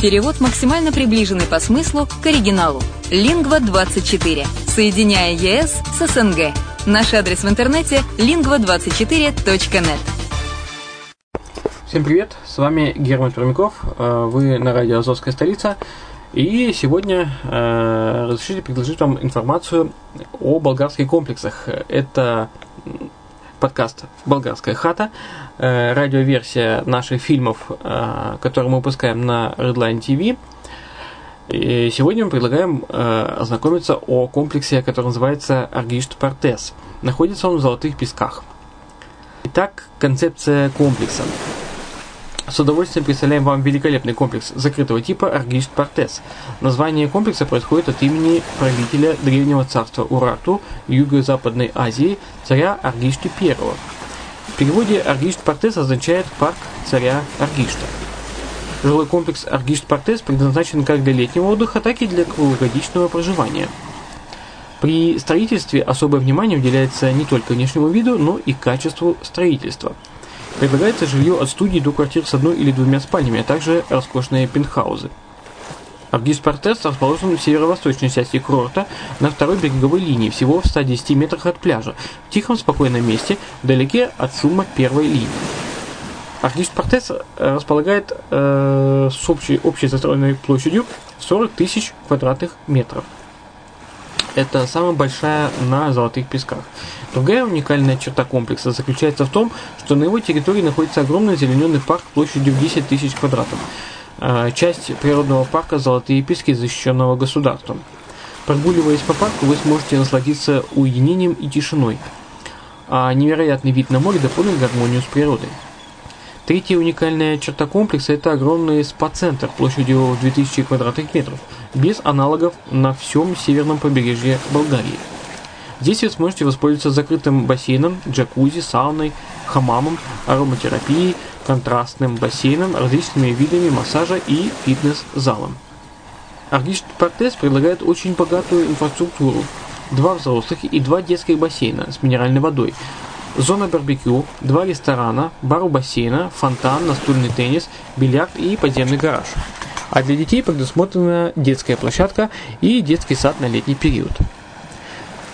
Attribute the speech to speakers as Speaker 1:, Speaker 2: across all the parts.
Speaker 1: Перевод максимально приближенный по смыслу к оригиналу. Лингва24. Соединяя ЕС с СНГ. Наш адрес в интернете lingva24.net.
Speaker 2: Всем привет, с вами Герман Пермяков, э, вы на радио «Азовская столица», и сегодня э, разрешите предложить вам информацию о болгарских комплексах. Это подкаст «Болгарская хата», э, радиоверсия наших фильмов, э, которые мы выпускаем на Redline TV. И сегодня мы предлагаем э, ознакомиться о комплексе, который называется Аргишт Партес. Находится он в Золотых Песках. Итак, концепция комплекса. С удовольствием представляем вам великолепный комплекс закрытого типа Аргишт Партес. Название комплекса происходит от имени правителя древнего царства Урату Юго-Западной Азии, царя Аргишты I. В переводе Аргишт Партес означает «парк царя Аргишта». Жилой комплекс Аргишт Партес предназначен как для летнего отдыха, так и для круглогодичного проживания. При строительстве особое внимание уделяется не только внешнему виду, но и качеству строительства – Предлагается жилье от студии до квартир с одной или двумя спальнями, а также роскошные пентхаузы. Аргис Портес расположен в северо-восточной части курорта на второй береговой линии, всего в 110 метрах от пляжа, в тихом спокойном месте, вдалеке от шума первой линии. Аргис Портес э, располагает э, с общей, общей застроенной площадью 40 тысяч квадратных метров. Это самая большая на Золотых Песках. Другая уникальная черта комплекса заключается в том, что на его территории находится огромный зелененный парк площадью в 10 тысяч квадратов. А, часть природного парка «Золотые пески», защищенного государством. Прогуливаясь по парку, вы сможете насладиться уединением и тишиной, а невероятный вид на море дополнит гармонию с природой. Третья уникальная черта комплекса – это огромный спа-центр площадью в 2000 квадратных метров, без аналогов на всем северном побережье Болгарии. Здесь вы сможете воспользоваться закрытым бассейном, джакузи, сауной, хамамом, ароматерапией, контрастным бассейном, различными видами массажа и фитнес-залом. Аргиш Портес предлагает очень богатую инфраструктуру. Два взрослых и два детских бассейна с минеральной водой, зона барбекю, два ресторана, бар у бассейна, фонтан, настольный теннис, бильярд и подземный гараж. А для детей предусмотрена детская площадка и детский сад на летний период.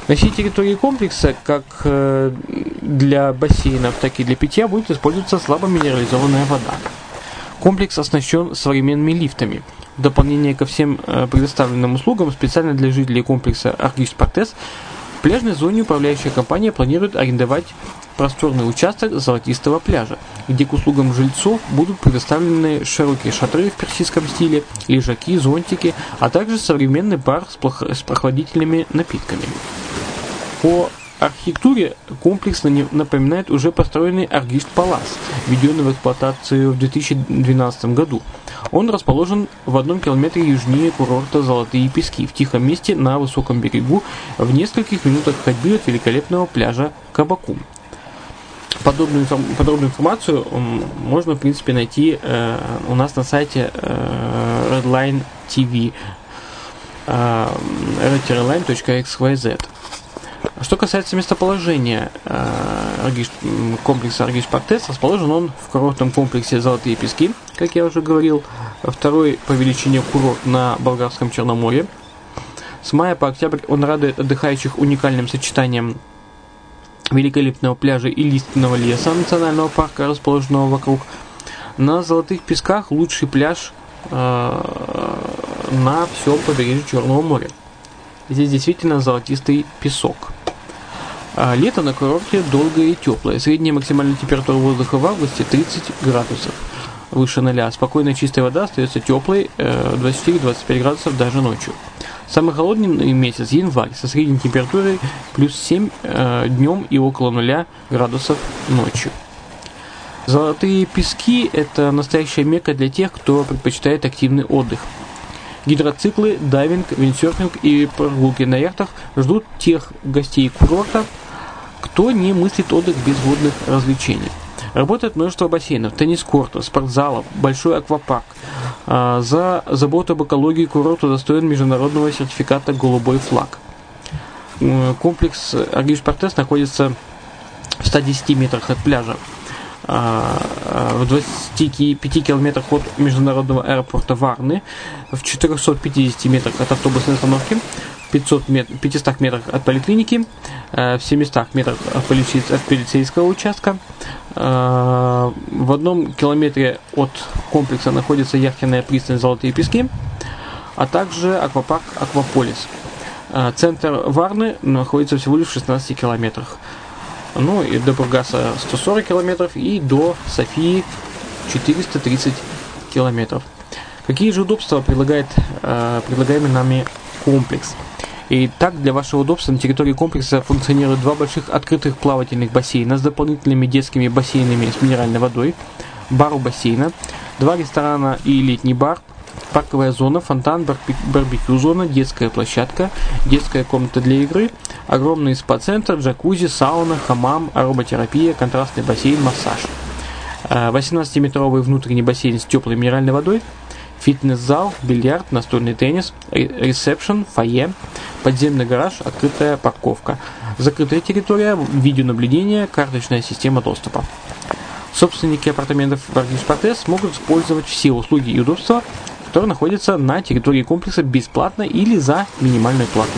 Speaker 2: На всей территории комплекса, как э, для бассейнов, так и для питья, будет использоваться слабо минерализованная вода. Комплекс оснащен современными лифтами. В дополнение ко всем э, предоставленным услугам, специально для жителей комплекса Аргиш Спартес, в пляжной зоне управляющая компания планирует арендовать просторный участок золотистого пляжа, где к услугам жильцов будут предоставлены широкие шатры в персидском стиле, лежаки, зонтики, а также современный бар с прохладительными напитками. По архитектуре комплекс напоминает уже построенный Аргишт Палас, введенный в эксплуатацию в 2012 году. Он расположен в одном километре южнее курорта Золотые Пески, в тихом месте на высоком берегу, в нескольких минутах ходьбы от великолепного пляжа Кабакум. Подобную, подробную информацию можно, в принципе, найти э, у нас на сайте э, Redline TV э, redline.xyz. Что касается местоположения э, комплекса Аргиш Партес, расположен он в курортном комплексе Золотые Пески, как я уже говорил, второй по величине курорт на Болгарском Черноморье. С мая по октябрь он радует отдыхающих уникальным сочетанием великолепного пляжа и лиственного леса национального парка, расположенного вокруг. На Золотых Песках лучший пляж э, на всем побережье Черного моря. Здесь действительно золотистый песок. А лето на курорте долгое и теплое. Средняя максимальная температура воздуха в августе 30 градусов выше ноля. Спокойная чистая вода остается теплой 24-25 э, градусов даже ночью. Самый холодный месяц январь со средней температурой плюс 7 э, днем и около нуля градусов ночью. Золотые пески – это настоящая мекка для тех, кто предпочитает активный отдых. Гидроциклы, дайвинг, виндсерфинг и прогулки на яхтах ждут тех гостей курорта, кто не мыслит отдых без водных развлечений. Работает множество бассейнов, теннис-кортов, спортзалов, большой аквапарк. А, за заботу об экологии курорта достоин международного сертификата «Голубой флаг». Комплекс Аргишт Партез находится в 110 метрах от пляжа. А, а, в 25 километрах от международного аэропорта Варны, в 450 метрах от автобусной остановки, 500 мет 500 метрах от поликлиники, э, в 700 метрах от, полицей, от полицейского участка. Э, в одном километре от комплекса находится яхтенная пристань «Золотые пески», а также аквапарк «Акваполис». Э, центр Варны находится всего лишь в 16 километрах. Ну и до Бургаса 140 километров и до Софии 430 километров. Какие же удобства предлагает э, предлагаемый нами комплекс? И так, для вашего удобства, на территории комплекса функционируют два больших открытых плавательных бассейна с дополнительными детскими бассейнами с минеральной водой, бар у бассейна, два ресторана и летний бар, парковая зона, фонтан, барбекю зона, детская площадка, детская комната для игры, огромный спа-центр, джакузи, сауна, хамам, ароматерапия, контрастный бассейн, массаж. 18-метровый э, внутренний бассейн с теплой минеральной водой, фитнес-зал, бильярд, настольный теннис, ресепшн, фойе, подземный гараж, открытая парковка, закрытая территория, видеонаблюдение, карточная система доступа. Собственники апартаментов в Аргиш Портес могут использовать все услуги и удобства который находится на территории комплекса бесплатно или за минимальную плату.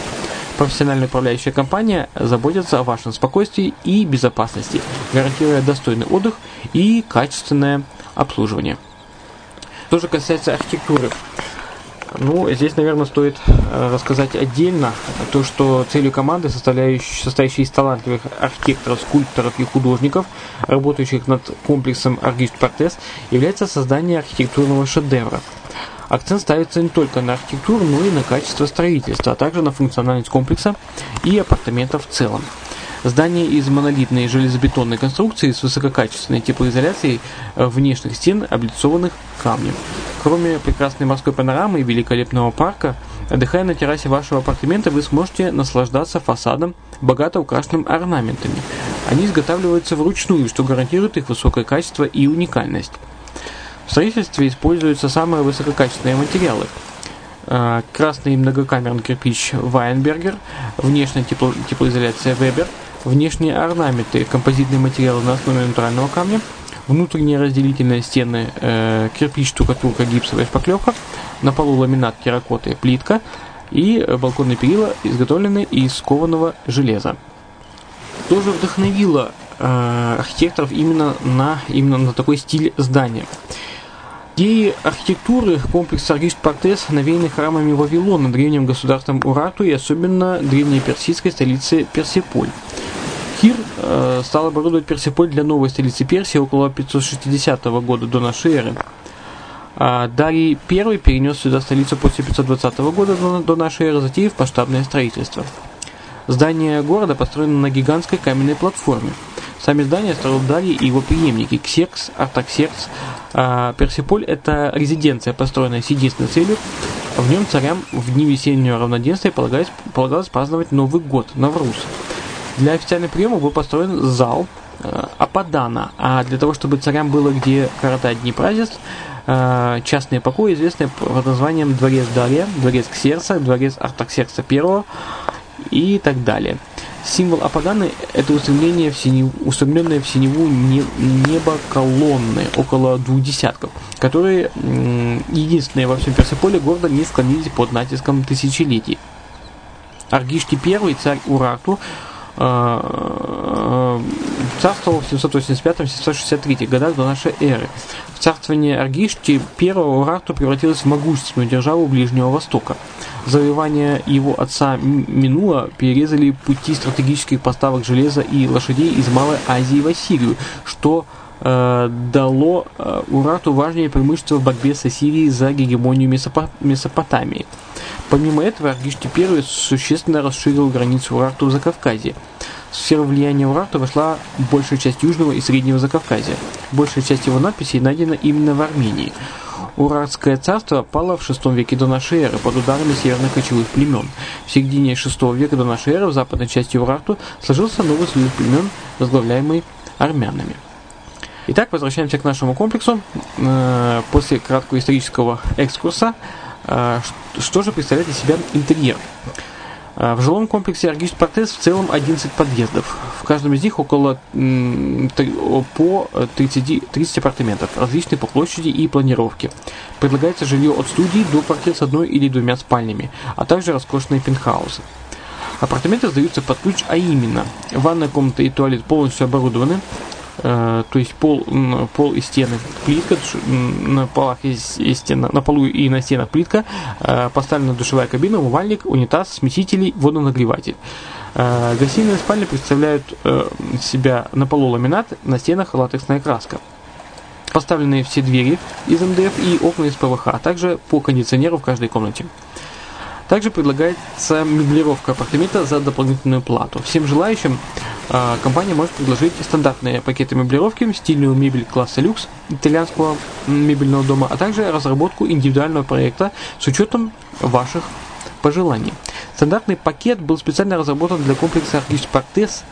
Speaker 2: Профессиональная управляющая компания заботится о вашем спокойствии и безопасности, гарантируя достойный отдых и качественное обслуживание. Что же касается архитектуры, ну, здесь, наверное, стоит э, рассказать отдельно то, что целью команды, состоящей, из талантливых архитекторов, скульпторов и художников, работающих над комплексом Аргист Портес, является создание архитектурного шедевра – Акцент ставится не только на архитектуру, но и на качество строительства, а также на функциональность комплекса и апартаментов в целом. Здание из монолитной железобетонной конструкции с высококачественной теплоизоляцией э, внешних стен, облицованных камнем. Кроме прекрасной морской панорамы и великолепного парка, отдыхая на террасе вашего апартамента, вы сможете наслаждаться фасадом, богато украшенным орнаментами. Они изготавливаются вручную, что гарантирует их высокое качество и уникальность. В строительстве используются самые высококачественные материалы. А, красный многокамерный кирпич Вайнбергер, внешняя тепло, теплоизоляция Вебер, внешние орнаменты, композитные материалы на основе натурального камня, внутренние разделительные стены, э, кирпич, штукатурка, гипсовая шпаклевка, на полу ламинат, терракота плитка и балконные перила, изготовленные из кованого железа. Тоже вдохновило э, архитекторов именно на, именно на такой стиль здания. Идеи архитектуры комплекса Аргишт Портес навеяны храмами Вавилона, древним государством Урату и особенно древней персидской столицы Персиполь. Кир э, стал оборудовать Персиполь для новой столицы Персии около 560 года до нашей эры. А Дарий I перенес сюда столицу после 520 года до, до нашей эры, затеяв масштабное строительство. Здание города построено на гигантской каменной платформе – Сами здания строил Дарий и его преемники Ксеркс, Артаксеркс. А Персиполь – это резиденция, построенная с единственной целью. В нем царям в дни весеннего равноденствия полагалось, полагалось праздновать Новый год, Навруз. Для официальных приемов был построен зал э, Ападана, а для того, чтобы царям было где коротать дни празднеств, э, частные покои, известные под названием Дворец Дария, Дворец Ксерса, Дворец Артаксеркса I и так далее – Символ Апаганы – это устремление в синеву, устремленное в синеву небо колонны, около двух десятков, которые единственные во всем Персиполе города не склонились под натиском тысячелетий. Аргишти I, царь Урарту, царствовал в 785-763 годах до нашей эры. В царствование Аргишти I Урарту превратилось в могущественную державу Ближнего Востока завоевания его отца Минуа перерезали пути стратегических поставок железа и лошадей из Малой Азии в Ассирию, что э, дало э, Урату преимущество в борьбе с Ассирией за гегемонию Месопо Месопотамии. Помимо этого, Аргишти I существенно расширил границу Урату в Закавказье. В сферу влияния Урарту вошла большая часть Южного и Среднего Закавказья. Большая часть его надписей найдена именно в Армении – Урартское царство пало в VI веке до нашей эры под ударами северных кочевых племен. В середине VI века до нашей эры в западной части Урарту сложился новый союз племен, возглавляемый армянами. Итак, возвращаемся к нашему комплексу. Э, после краткого исторического экскурса, что же представляет из себя интерьер? Э, в жилом комплексе Аргис Портес в целом 11 подъездов. В каждом из них около по 30, 30 апартаментов, различные по площади и планировке. Предлагается жилье от студии до квартир с одной или двумя спальнями, а также роскошные пентхаусы. Апартаменты сдаются под ключ, а именно ванная комната и туалет полностью оборудованы, то есть пол, пол и стены плитка, на полах и, стена, на полу и на стенах плитка, э, поставлена душевая кабина, умывальник, унитаз, смесителей, водонагреватель. Э, гостиная и спальня представляют себя на полу ламинат, на стенах латексная краска. Поставлены все двери из МДФ и окна из ПВХ, а также по кондиционеру в каждой комнате. Также предлагается меблировка апартамента за дополнительную плату. Всем желающим э, компания может предложить стандартные пакеты меблировки, стильную мебель класса люкс итальянского мебельного дома, а также разработку индивидуального проекта с учетом ваших пожеланий. Стандартный пакет был специально разработан для комплекса Partes.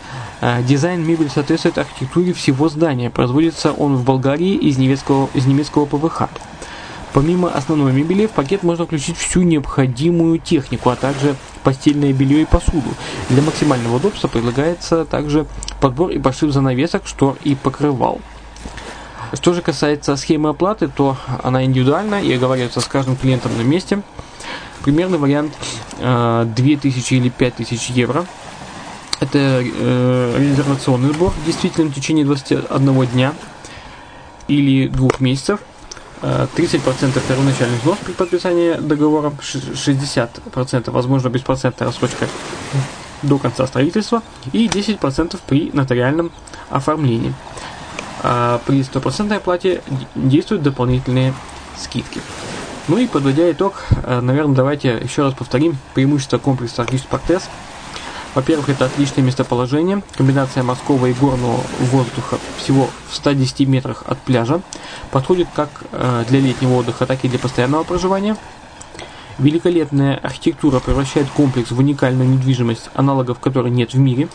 Speaker 2: Э, дизайн мебели соответствует архитектуре всего здания. Производится он в Болгарии из немецкого, из немецкого ПВХ. Помимо основной мебели, в пакет можно включить всю необходимую технику, а также постельное белье и посуду. Для максимального удобства предлагается также подбор и пошив занавесок, штор и покрывал. Что же касается схемы оплаты, то она индивидуальна и оговаривается с каждым клиентом на месте. Примерный вариант э, 2000 или 5000 евро. Это э, резервационный сбор, действительно в течение 21 дня или двух месяцев – 30% первоначальный взнос при подписании договора, 60% возможно беспроцентная рассрочка до конца строительства и 10% при нотариальном оформлении. А при 100% оплате действуют дополнительные скидки. Ну и подводя итог, э, наверное, давайте еще раз повторим преимущество комплекса Аргиш Портес – во-первых, это отличное местоположение, комбинация морского и горного воздуха всего в 110 метрах от пляжа, подходит как э, для летнего отдыха, так и для постоянного проживания. Великолепная архитектура превращает комплекс в уникальную недвижимость, аналогов которой нет в мире.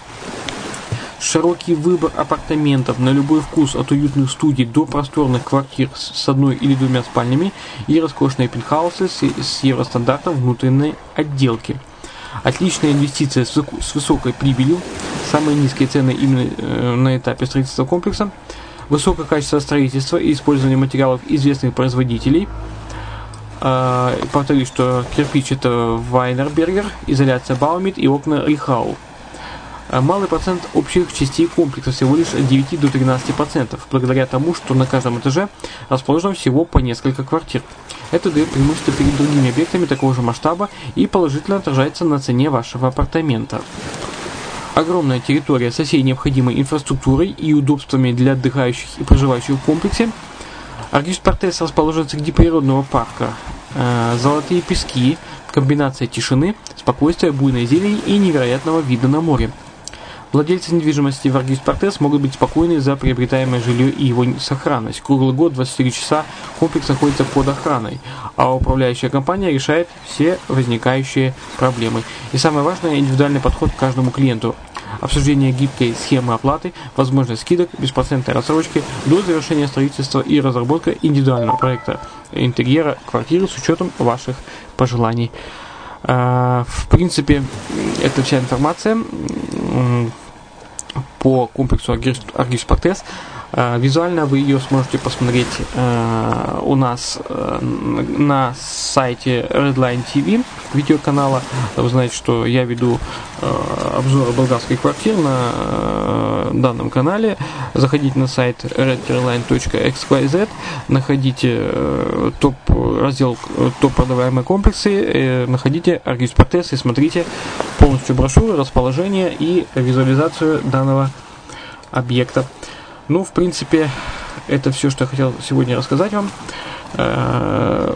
Speaker 2: Широкий выбор апартаментов на любой вкус от уютных студий до просторных квартир с одной или двумя спальнями и роскошные пентхаусы с евростандартом внутренней отделки – Отличная инвестиция с, высокой прибылью, самые низкие цены именно э, на этапе строительства комплекса, высокое качество строительства и использование материалов известных производителей. Э, повторюсь, что кирпич это Вайнербергер, изоляция Баумит и окна Рихау. А малый процент общих частей комплекса, всего лишь от 9 до 13%, благодаря тому, что на каждом этаже расположено всего по несколько квартир. Это дает преимущество перед другими объектами такого же масштаба и положительно отражается на цене вашего апартамента. Огромная территория со всей необходимой инфраструктурой и удобствами для отдыхающих и проживающих в комплексе. Аргиш Портес расположен среди природного парка. Э, золотые пески, комбинация тишины, спокойствия, буйной зелени и невероятного вида на море. Владельцы недвижимости в Аргис Портес могут быть спокойны за приобретаемое жилье и его сохранность. Круглый год, 24 часа комплекс находится под охраной, а управляющая компания решает все возникающие проблемы. И самое важное, индивидуальный подход к каждому клиенту. Обсуждение гибкой схемы оплаты, возможность скидок, беспроцентной рассрочки до завершения строительства и разработка индивидуального проекта интерьера квартиры с учетом ваших пожеланий. А, в принципе, это вся информация по комплексу Аргиш Портес. Э, визуально вы ее сможете посмотреть э, у нас э, на сайте Redline TV видеоканала. Вы знаете, что я веду обзоры болгарских квартир на данном канале. Заходите на сайт redline.xyz, находите топ раздел топ продаваемые комплексы, находите Аргис Портес и смотрите полностью брошюру, расположение и визуализацию данного объекта. Ну, в принципе, это все, что я хотел сегодня рассказать вам. Э,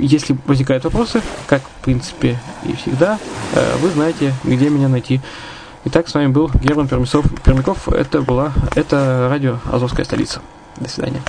Speaker 2: если возникают вопросы, как, в принципе, и всегда, э, вы знаете, где меня найти. Итак, с вами был Герман Пермяков. Это была это радио Азовская столица. До свидания.